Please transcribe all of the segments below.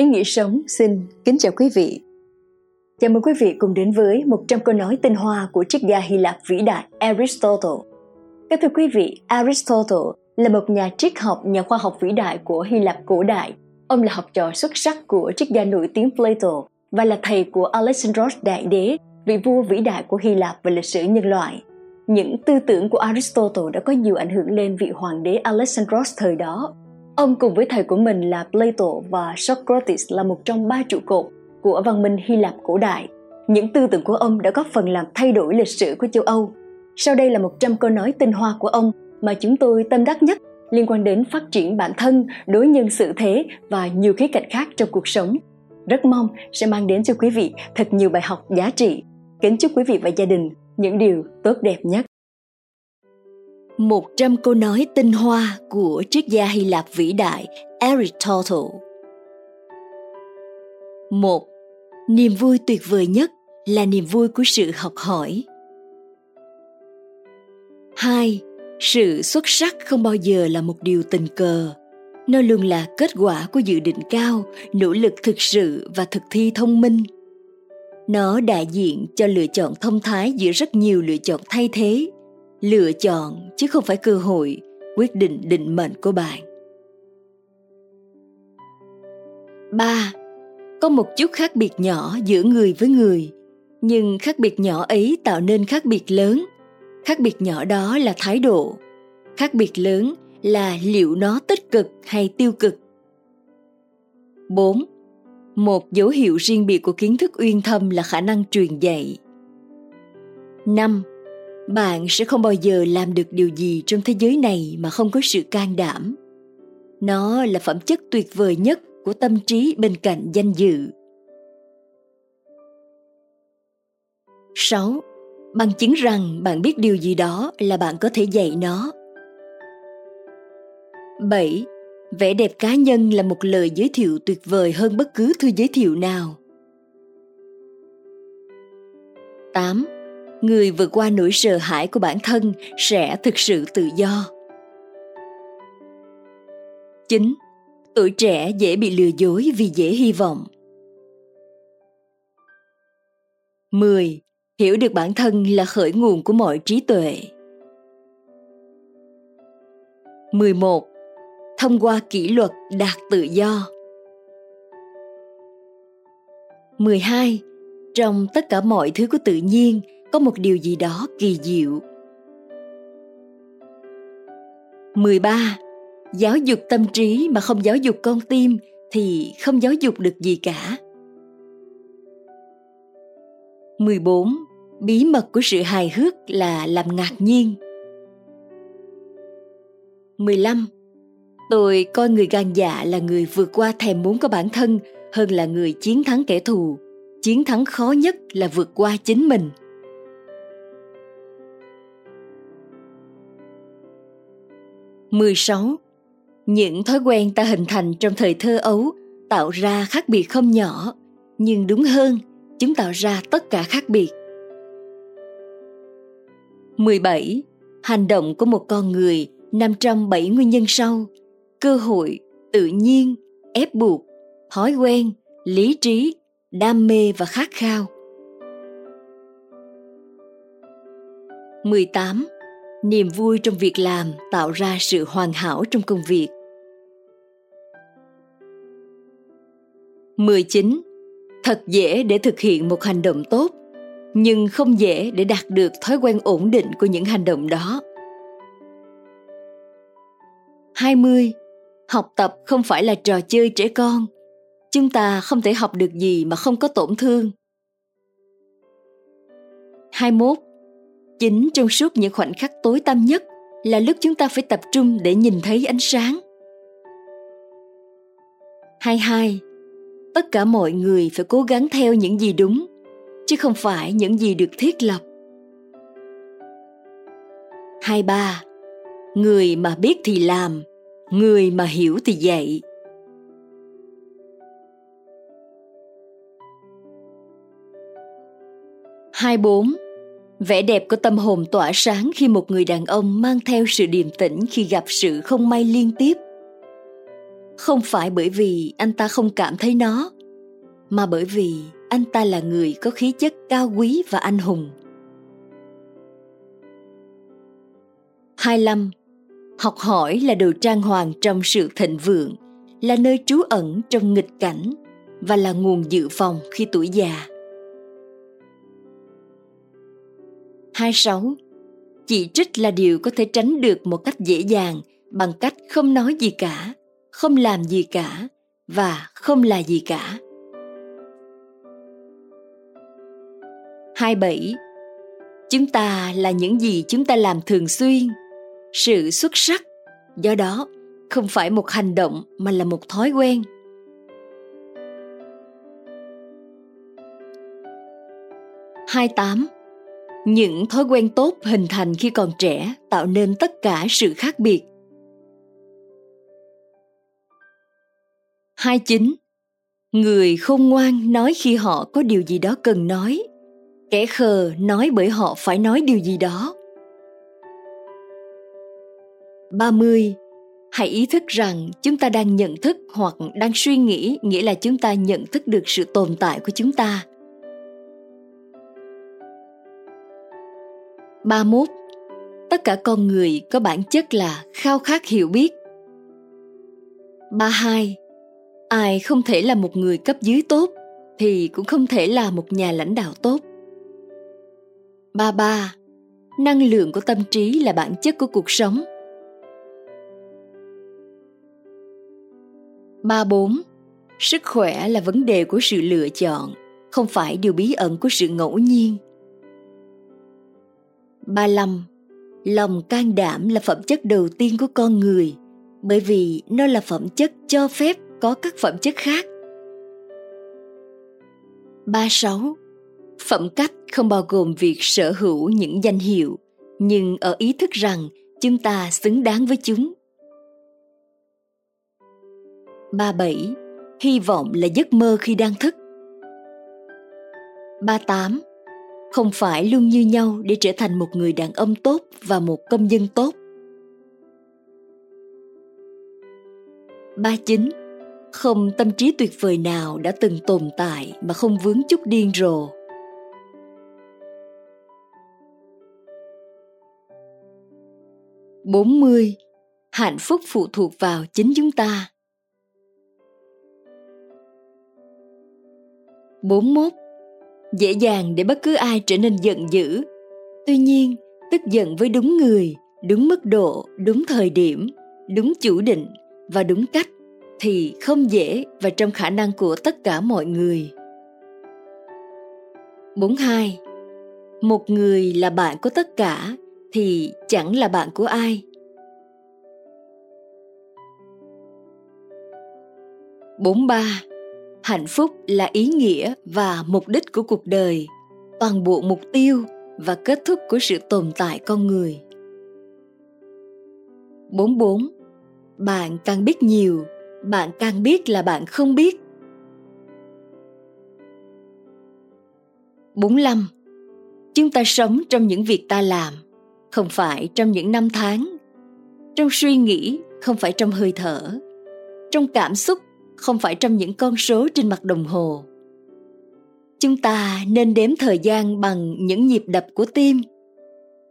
Ý nghĩa sống xin kính chào quý vị. Chào mừng quý vị cùng đến với 100 câu nói tinh hoa của triết gia Hy Lạp vĩ đại Aristotle. Các thưa quý vị, Aristotle là một nhà triết học, nhà khoa học vĩ đại của Hy Lạp cổ đại. Ông là học trò xuất sắc của triết gia nổi tiếng Plato và là thầy của Alexandros Đại Đế, vị vua vĩ đại của Hy Lạp và lịch sử nhân loại. Những tư tưởng của Aristotle đã có nhiều ảnh hưởng lên vị hoàng đế Alexandros thời đó Ông cùng với thầy của mình là Plato và Socrates là một trong ba trụ cột của văn minh Hy Lạp cổ đại. Những tư tưởng của ông đã góp phần làm thay đổi lịch sử của châu Âu. Sau đây là 100 câu nói tinh hoa của ông mà chúng tôi tâm đắc nhất liên quan đến phát triển bản thân, đối nhân xử thế và nhiều khía cạnh khác trong cuộc sống. Rất mong sẽ mang đến cho quý vị thật nhiều bài học giá trị. Kính chúc quý vị và gia đình những điều tốt đẹp nhất. 100 câu nói tinh hoa của triết gia Hy Lạp vĩ đại Aristotle. 1. Niềm vui tuyệt vời nhất là niềm vui của sự học hỏi. 2. Sự xuất sắc không bao giờ là một điều tình cờ. Nó luôn là kết quả của dự định cao, nỗ lực thực sự và thực thi thông minh. Nó đại diện cho lựa chọn thông thái giữa rất nhiều lựa chọn thay thế lựa chọn chứ không phải cơ hội quyết định định mệnh của bạn 3. Có một chút khác biệt nhỏ giữa người với người, nhưng khác biệt nhỏ ấy tạo nên khác biệt lớn. Khác biệt nhỏ đó là thái độ, khác biệt lớn là liệu nó tích cực hay tiêu cực. 4. Một dấu hiệu riêng biệt của kiến thức uyên thâm là khả năng truyền dạy. 5 bạn sẽ không bao giờ làm được điều gì trong thế giới này mà không có sự can đảm nó là phẩm chất tuyệt vời nhất của tâm trí bên cạnh danh dự 6. Bằng chứng rằng bạn biết điều gì đó là bạn có thể dạy nó. 7. Vẻ đẹp cá nhân là một lời giới thiệu tuyệt vời hơn bất cứ thư giới thiệu nào. 8 người vượt qua nỗi sợ hãi của bản thân sẽ thực sự tự do 9. Tuổi trẻ dễ bị lừa dối vì dễ hy vọng. 10. Hiểu được bản thân là khởi nguồn của mọi trí tuệ. 11. Thông qua kỷ luật đạt tự do. 12. Trong tất cả mọi thứ của tự nhiên có một điều gì đó kỳ diệu. 13. Giáo dục tâm trí mà không giáo dục con tim thì không giáo dục được gì cả. 14. Bí mật của sự hài hước là làm ngạc nhiên. 15. Tôi coi người gan dạ là người vượt qua thèm muốn của bản thân hơn là người chiến thắng kẻ thù. Chiến thắng khó nhất là vượt qua chính mình. 16. Những thói quen ta hình thành trong thời thơ ấu tạo ra khác biệt không nhỏ, nhưng đúng hơn, chúng tạo ra tất cả khác biệt. 17. Hành động của một con người nằm trong 7 nguyên nhân sau: cơ hội, tự nhiên, ép buộc, thói quen, lý trí, đam mê và khát khao. 18 niềm vui trong việc làm tạo ra sự hoàn hảo trong công việc 19. Thật dễ để thực hiện một hành động tốt, nhưng không dễ để đạt được thói quen ổn định của những hành động đó. 20. Học tập không phải là trò chơi trẻ con. Chúng ta không thể học được gì mà không có tổn thương. 21 chính trong suốt những khoảnh khắc tối tăm nhất là lúc chúng ta phải tập trung để nhìn thấy ánh sáng 22. Tất cả mọi người phải cố gắng theo những gì đúng, chứ không phải những gì được thiết lập. 23. Người mà biết thì làm, người mà hiểu thì dạy. hai bốn Vẻ đẹp của tâm hồn tỏa sáng khi một người đàn ông mang theo sự điềm tĩnh khi gặp sự không may liên tiếp. không phải bởi vì anh ta không cảm thấy nó mà bởi vì anh ta là người có khí chất cao quý và anh hùng 25. Học hỏi là đồ trang hoàng trong sự thịnh vượng, là nơi trú ẩn trong nghịch cảnh và là nguồn dự phòng khi tuổi già. 26. Chỉ trích là điều có thể tránh được một cách dễ dàng bằng cách không nói gì cả, không làm gì cả và không là gì cả. 27. Chúng ta là những gì chúng ta làm thường xuyên. Sự xuất sắc, do đó, không phải một hành động mà là một thói quen. Hai tám những thói quen tốt hình thành khi còn trẻ tạo nên tất cả sự khác biệt 29. Người khôn ngoan nói khi họ có điều gì đó cần nói. Kẻ khờ nói bởi họ phải nói điều gì đó. 30. Hãy ý thức rằng chúng ta đang nhận thức hoặc đang suy nghĩ nghĩa là chúng ta nhận thức được sự tồn tại của chúng ta. 31. Tất cả con người có bản chất là khao khát hiểu biết. 32. Ai không thể là một người cấp dưới tốt thì cũng không thể là một nhà lãnh đạo tốt. 33. Năng lượng của tâm trí là bản chất của cuộc sống. 34. Sức khỏe là vấn đề của sự lựa chọn, không phải điều bí ẩn của sự ngẫu nhiên. 35. Lòng can đảm là phẩm chất đầu tiên của con người, bởi vì nó là phẩm chất cho phép có các phẩm chất khác. 36. Phẩm cách không bao gồm việc sở hữu những danh hiệu, nhưng ở ý thức rằng chúng ta xứng đáng với chúng. 37. Hy vọng là giấc mơ khi đang thức. 38 không phải luôn như nhau để trở thành một người đàn ông tốt và một công dân tốt. 39. Không tâm trí tuyệt vời nào đã từng tồn tại mà không vướng chút điên rồ. bốn mươi, Hạnh phúc phụ thuộc vào chính chúng ta. bốn mốt dễ dàng để bất cứ ai trở nên giận dữ tuy nhiên, tức giận với đúng người, đúng mức độ, đúng thời điểm, đúng chủ định và đúng cách thì không dễ và trong khả năng của tất cả mọi người 42. Một người là bạn của tất cả thì chẳng là bạn của ai. 43 hạnh phúc là ý nghĩa và mục đích của cuộc đời, toàn bộ mục tiêu và kết thúc của sự tồn tại con người. 44 bạn càng biết nhiều, bạn càng biết là bạn không biết. 45 chúng ta sống trong những việc ta làm, không phải trong những năm tháng. Trong suy nghĩ, không phải trong hơi thở. Trong cảm xúc không phải trong những con số trên mặt đồng hồ chúng ta nên đếm thời gian bằng những nhịp đập của tim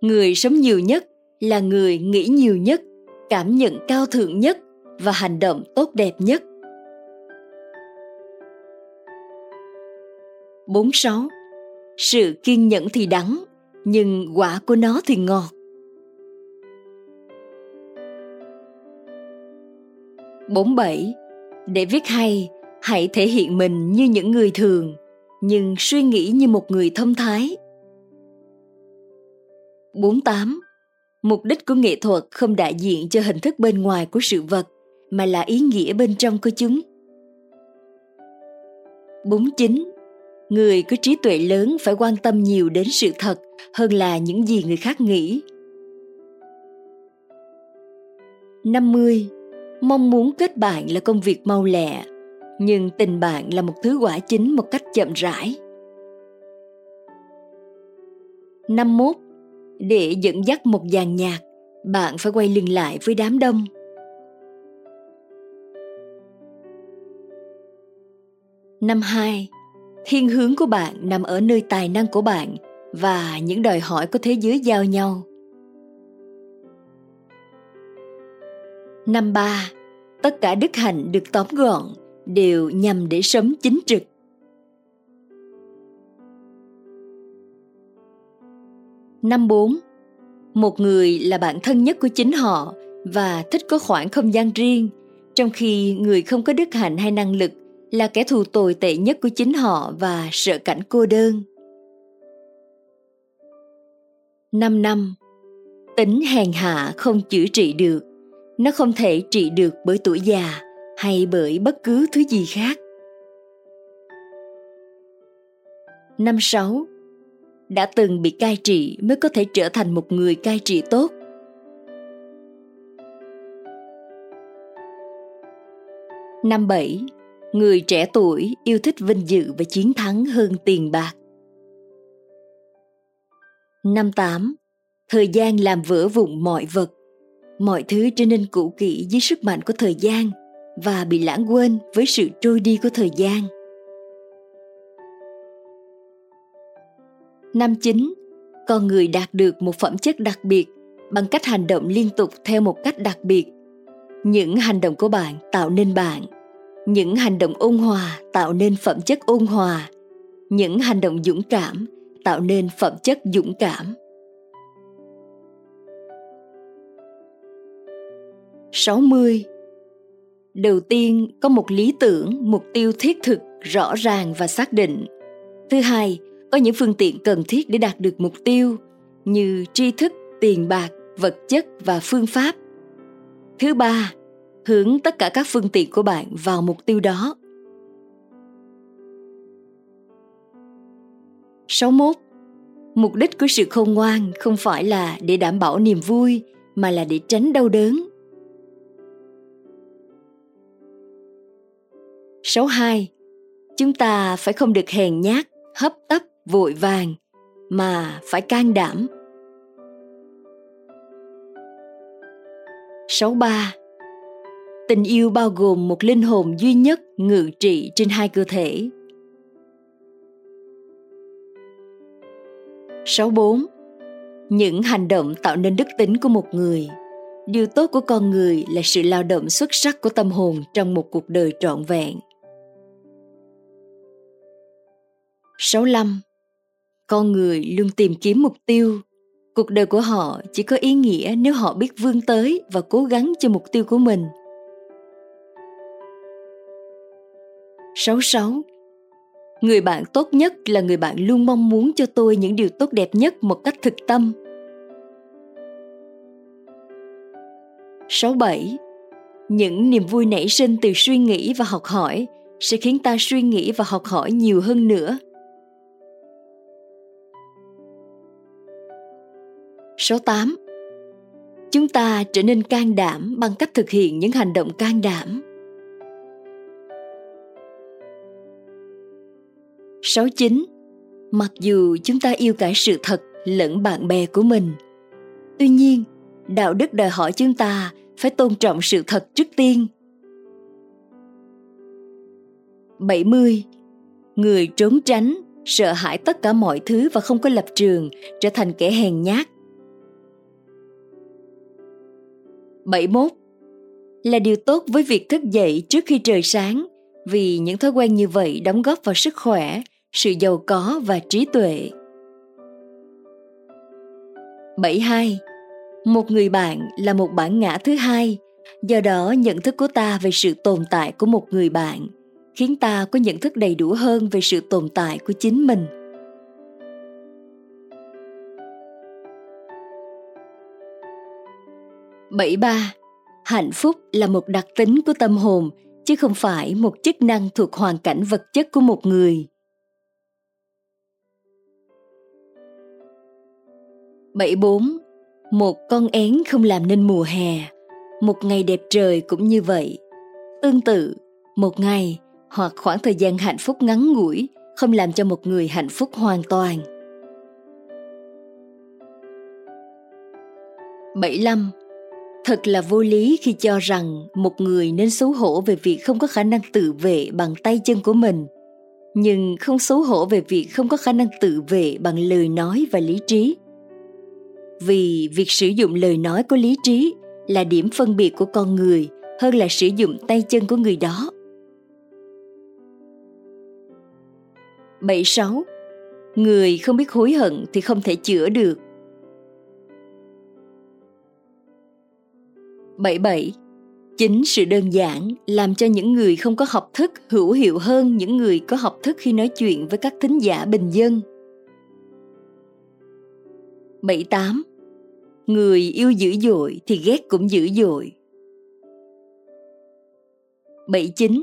người sống nhiều nhất là người nghĩ nhiều nhất cảm nhận cao thượng nhất và hành động tốt đẹp nhất 46. Sự kiên nhẫn thì đắng, nhưng quả của nó thì ngọt. 47 để viết hay hãy thể hiện mình như những người thường nhưng suy nghĩ như một người thông thái 48. Mục đích của nghệ thuật không đại diện cho hình thức bên ngoài của sự vật, mà là ý nghĩa bên trong của chúng. 49. Người có trí tuệ lớn phải quan tâm nhiều đến sự thật hơn là những gì người khác nghĩ. 50 mong muốn kết bạn là công việc mau lẹ nhưng tình bạn là một thứ quả chính một cách chậm rãi 51. Để dẫn dắt một dàn nhạc, bạn phải quay lưng lại với đám đông. Năm 2. Thiên hướng của bạn nằm ở nơi tài năng của bạn và những đòi hỏi của thế giới giao nhau. Năm ba, tất cả đức hạnh được tóm gọn đều nhằm để sống chính trực. Năm bốn, một người là bạn thân nhất của chính họ và thích có khoảng không gian riêng, trong khi người không có đức hạnh hay năng lực là kẻ thù tồi tệ nhất của chính họ và sợ cảnh cô đơn. 5 năm Tính hèn hạ không chữa trị được, nó không thể trị được bởi tuổi già hay bởi bất cứ thứ gì khác. Năm sáu, Đã từng bị cai trị mới có thể trở thành một người cai trị tốt. Năm bảy, Người trẻ tuổi yêu thích vinh dự và chiến thắng hơn tiền bạc. Năm tám, Thời gian làm vỡ vụn mọi vật. Mọi thứ trở nên cũ kỹ dưới sức mạnh của thời gian và bị lãng quên với sự trôi đi của thời gian. Năm chín, Con người đạt được một phẩm chất đặc biệt bằng cách hành động liên tục theo một cách đặc biệt. Những hành động của bạn tạo nên bạn những hành động ôn hòa tạo nên phẩm chất ôn hòa những hành động dũng cảm tạo nên phẩm chất dũng cảm 60. Đầu tiên, có một lý tưởng, mục tiêu thiết thực, rõ ràng và xác định. Thứ hai, có những phương tiện cần thiết để đạt được mục tiêu như tri thức, tiền bạc, vật chất và phương pháp. Thứ ba, hướng tất cả các phương tiện của bạn vào mục tiêu đó. 61. Mục đích của sự khôn ngoan không phải là để đảm bảo niềm vui mà là để tránh đau đớn. 62. Chúng ta phải không được hèn nhát, hấp tấp, vội vàng mà phải can đảm. 63 tình yêu bao gồm một linh hồn duy nhất ngự trị trên hai cơ thể. 64. Những hành động tạo nên đức tính của một người. Điều tốt của con người là sự lao động xuất sắc của tâm hồn trong một cuộc đời trọn vẹn. 65. Con người luôn tìm kiếm mục tiêu. Cuộc đời của họ chỉ có ý nghĩa nếu họ biết vươn tới và cố gắng cho mục tiêu của mình – 66. Người bạn tốt nhất là người bạn luôn mong muốn cho tôi những điều tốt đẹp nhất một cách thực tâm. 67. Những niềm vui nảy sinh từ suy nghĩ và học hỏi sẽ khiến ta suy nghĩ và học hỏi nhiều hơn nữa. 68. Chúng ta trở nên can đảm bằng cách thực hiện những hành động can đảm. 69. Mặc dù chúng ta yêu cả sự thật lẫn bạn bè của mình, tuy nhiên, đạo đức đòi hỏi chúng ta phải tôn trọng sự thật trước tiên. 70. Người trốn tránh, sợ hãi tất cả mọi thứ và không có lập trường, trở thành kẻ hèn nhát. 71. Là điều tốt với việc thức dậy trước khi trời sáng, vì những thói quen như vậy đóng góp vào sức khỏe, sự giàu có và trí tuệ. 72. Một người bạn là một bản ngã thứ hai, do đó nhận thức của ta về sự tồn tại của một người bạn khiến ta có nhận thức đầy đủ hơn về sự tồn tại của chính mình. Bảy ba Hạnh phúc là một đặc tính của tâm hồn chứ không phải một chức năng thuộc hoàn cảnh vật chất của một người. 74. Một con én không làm nên mùa hè, một ngày đẹp trời cũng như vậy. Tương tự, một ngày hoặc khoảng thời gian hạnh phúc ngắn ngủi không làm cho một người hạnh phúc hoàn toàn. 75. Thật là vô lý khi cho rằng một người nên xấu hổ về việc không có khả năng tự vệ bằng tay chân của mình nhưng không xấu hổ về việc không có khả năng tự vệ bằng lời nói và lý trí vì việc sử dụng lời nói có lý trí là điểm phân biệt của con người hơn là sử dụng tay chân của người đó 76. Người không biết hối hận thì không thể chữa được. 77. Chính sự đơn giản làm cho những người không có học thức hữu hiệu hơn những người có học thức khi nói chuyện với các thính giả bình dân. 78. Người yêu dữ dội thì ghét cũng dữ dội. 79.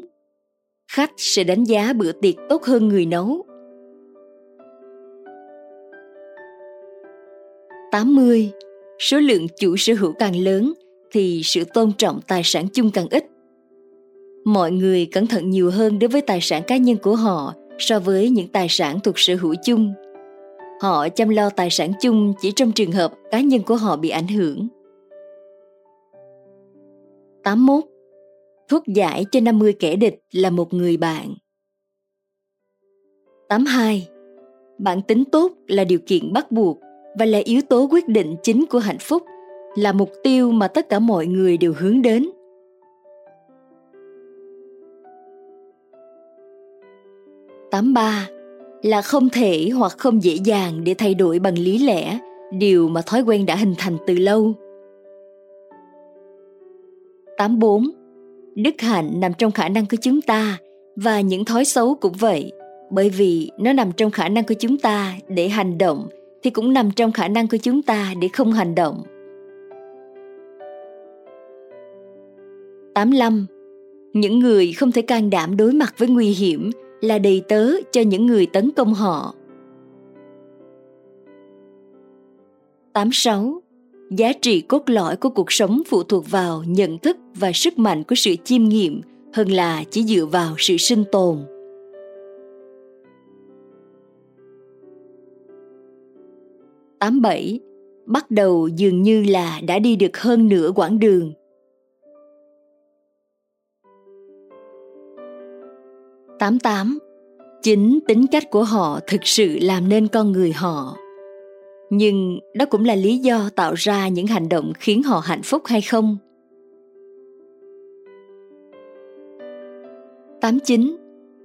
Khách sẽ đánh giá bữa tiệc tốt hơn người nấu. 80. Số lượng chủ sở hữu càng lớn thì sự tôn trọng tài sản chung càng ít. Mọi người cẩn thận nhiều hơn đối với tài sản cá nhân của họ so với những tài sản thuộc sở hữu chung. Họ chăm lo tài sản chung chỉ trong trường hợp cá nhân của họ bị ảnh hưởng. 81. Thuốc giải cho 50 kẻ địch là một người bạn. 82. Bản tính tốt là điều kiện bắt buộc và là yếu tố quyết định chính của hạnh phúc là mục tiêu mà tất cả mọi người đều hướng đến tám ba là không thể hoặc không dễ dàng để thay đổi bằng lý lẽ điều mà thói quen đã hình thành từ lâu. 84. Đức hạnh nằm trong khả năng của chúng ta và những thói xấu cũng vậy, bởi vì nó nằm trong khả năng của chúng ta để hành động thì cũng nằm trong khả năng của chúng ta để không hành động. 85. Những người không thể can đảm đối mặt với nguy hiểm là đầy tớ cho những người tấn công họ. 86. Giá trị cốt lõi của cuộc sống phụ thuộc vào nhận thức và sức mạnh của sự chiêm nghiệm hơn là chỉ dựa vào sự sinh tồn. 87 bắt đầu dường như là đã đi được hơn nửa quãng đường. Tám tám Chính tính cách của họ thực sự làm nên con người họ. Nhưng đó cũng là lý do tạo ra những hành động khiến họ hạnh phúc hay không? Tám chín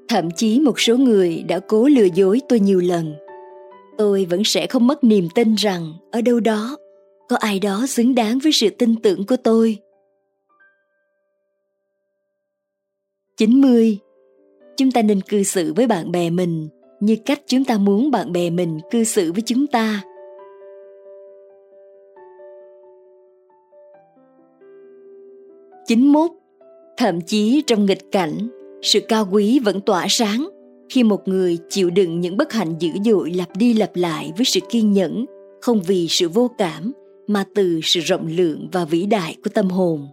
Thậm chí một số người đã cố lừa dối tôi nhiều lần – tôi vẫn sẽ không mất niềm tin rằng ở đâu đó, có ai đó xứng đáng với sự tin tưởng của tôi. 90. Chúng ta nên cư xử với bạn bè mình như cách chúng ta muốn bạn bè mình cư xử với chúng ta. Chín mốt, thậm chí trong nghịch cảnh, sự cao quý vẫn tỏa sáng khi một người chịu đựng những bất hạnh dữ dội lặp đi lặp lại với sự kiên nhẫn không vì sự vô cảm mà từ sự rộng lượng và vĩ đại của tâm hồn.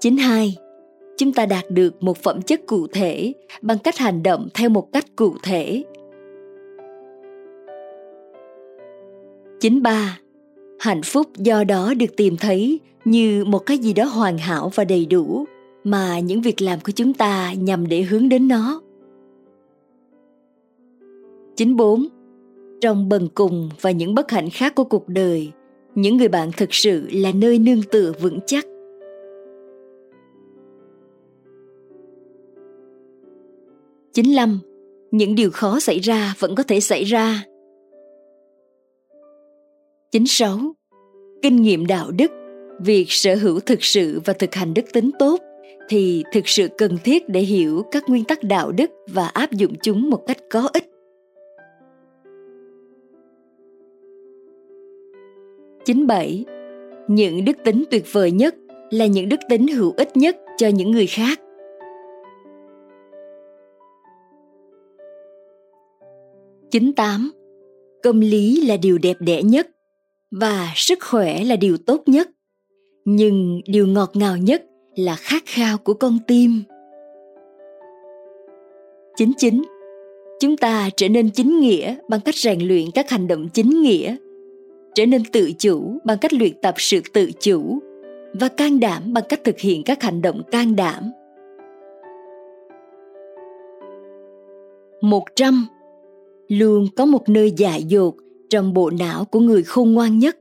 92. Chúng ta đạt được một phẩm chất cụ thể bằng cách hành động theo một cách cụ thể. 93. Hạnh phúc do đó được tìm thấy như một cái gì đó hoàn hảo và đầy đủ mà những việc làm của chúng ta nhằm để hướng đến nó. 94. Trong bần cùng và những bất hạnh khác của cuộc đời, những người bạn thực sự là nơi nương tựa vững chắc. Chín lăm, những điều khó xảy ra vẫn có thể xảy ra. Chín sáu, kinh nghiệm đạo đức, việc sở hữu thực sự và thực hành đức tính tốt thì thực sự cần thiết để hiểu các nguyên tắc đạo đức và áp dụng chúng một cách có ích. 97. Những đức tính tuyệt vời nhất là những đức tính hữu ích nhất cho những người khác. Chín tám Công lý là điều đẹp đẽ nhất và sức khỏe là điều tốt nhất. Nhưng điều ngọt ngào nhất là khát khao của con tim. Chính chính, chúng ta trở nên chính nghĩa bằng cách rèn luyện các hành động chính nghĩa, trở nên tự chủ bằng cách luyện tập sự tự chủ và can đảm bằng cách thực hiện các hành động can đảm. 100. Luôn có một nơi dại dột trong bộ não của người khôn ngoan nhất.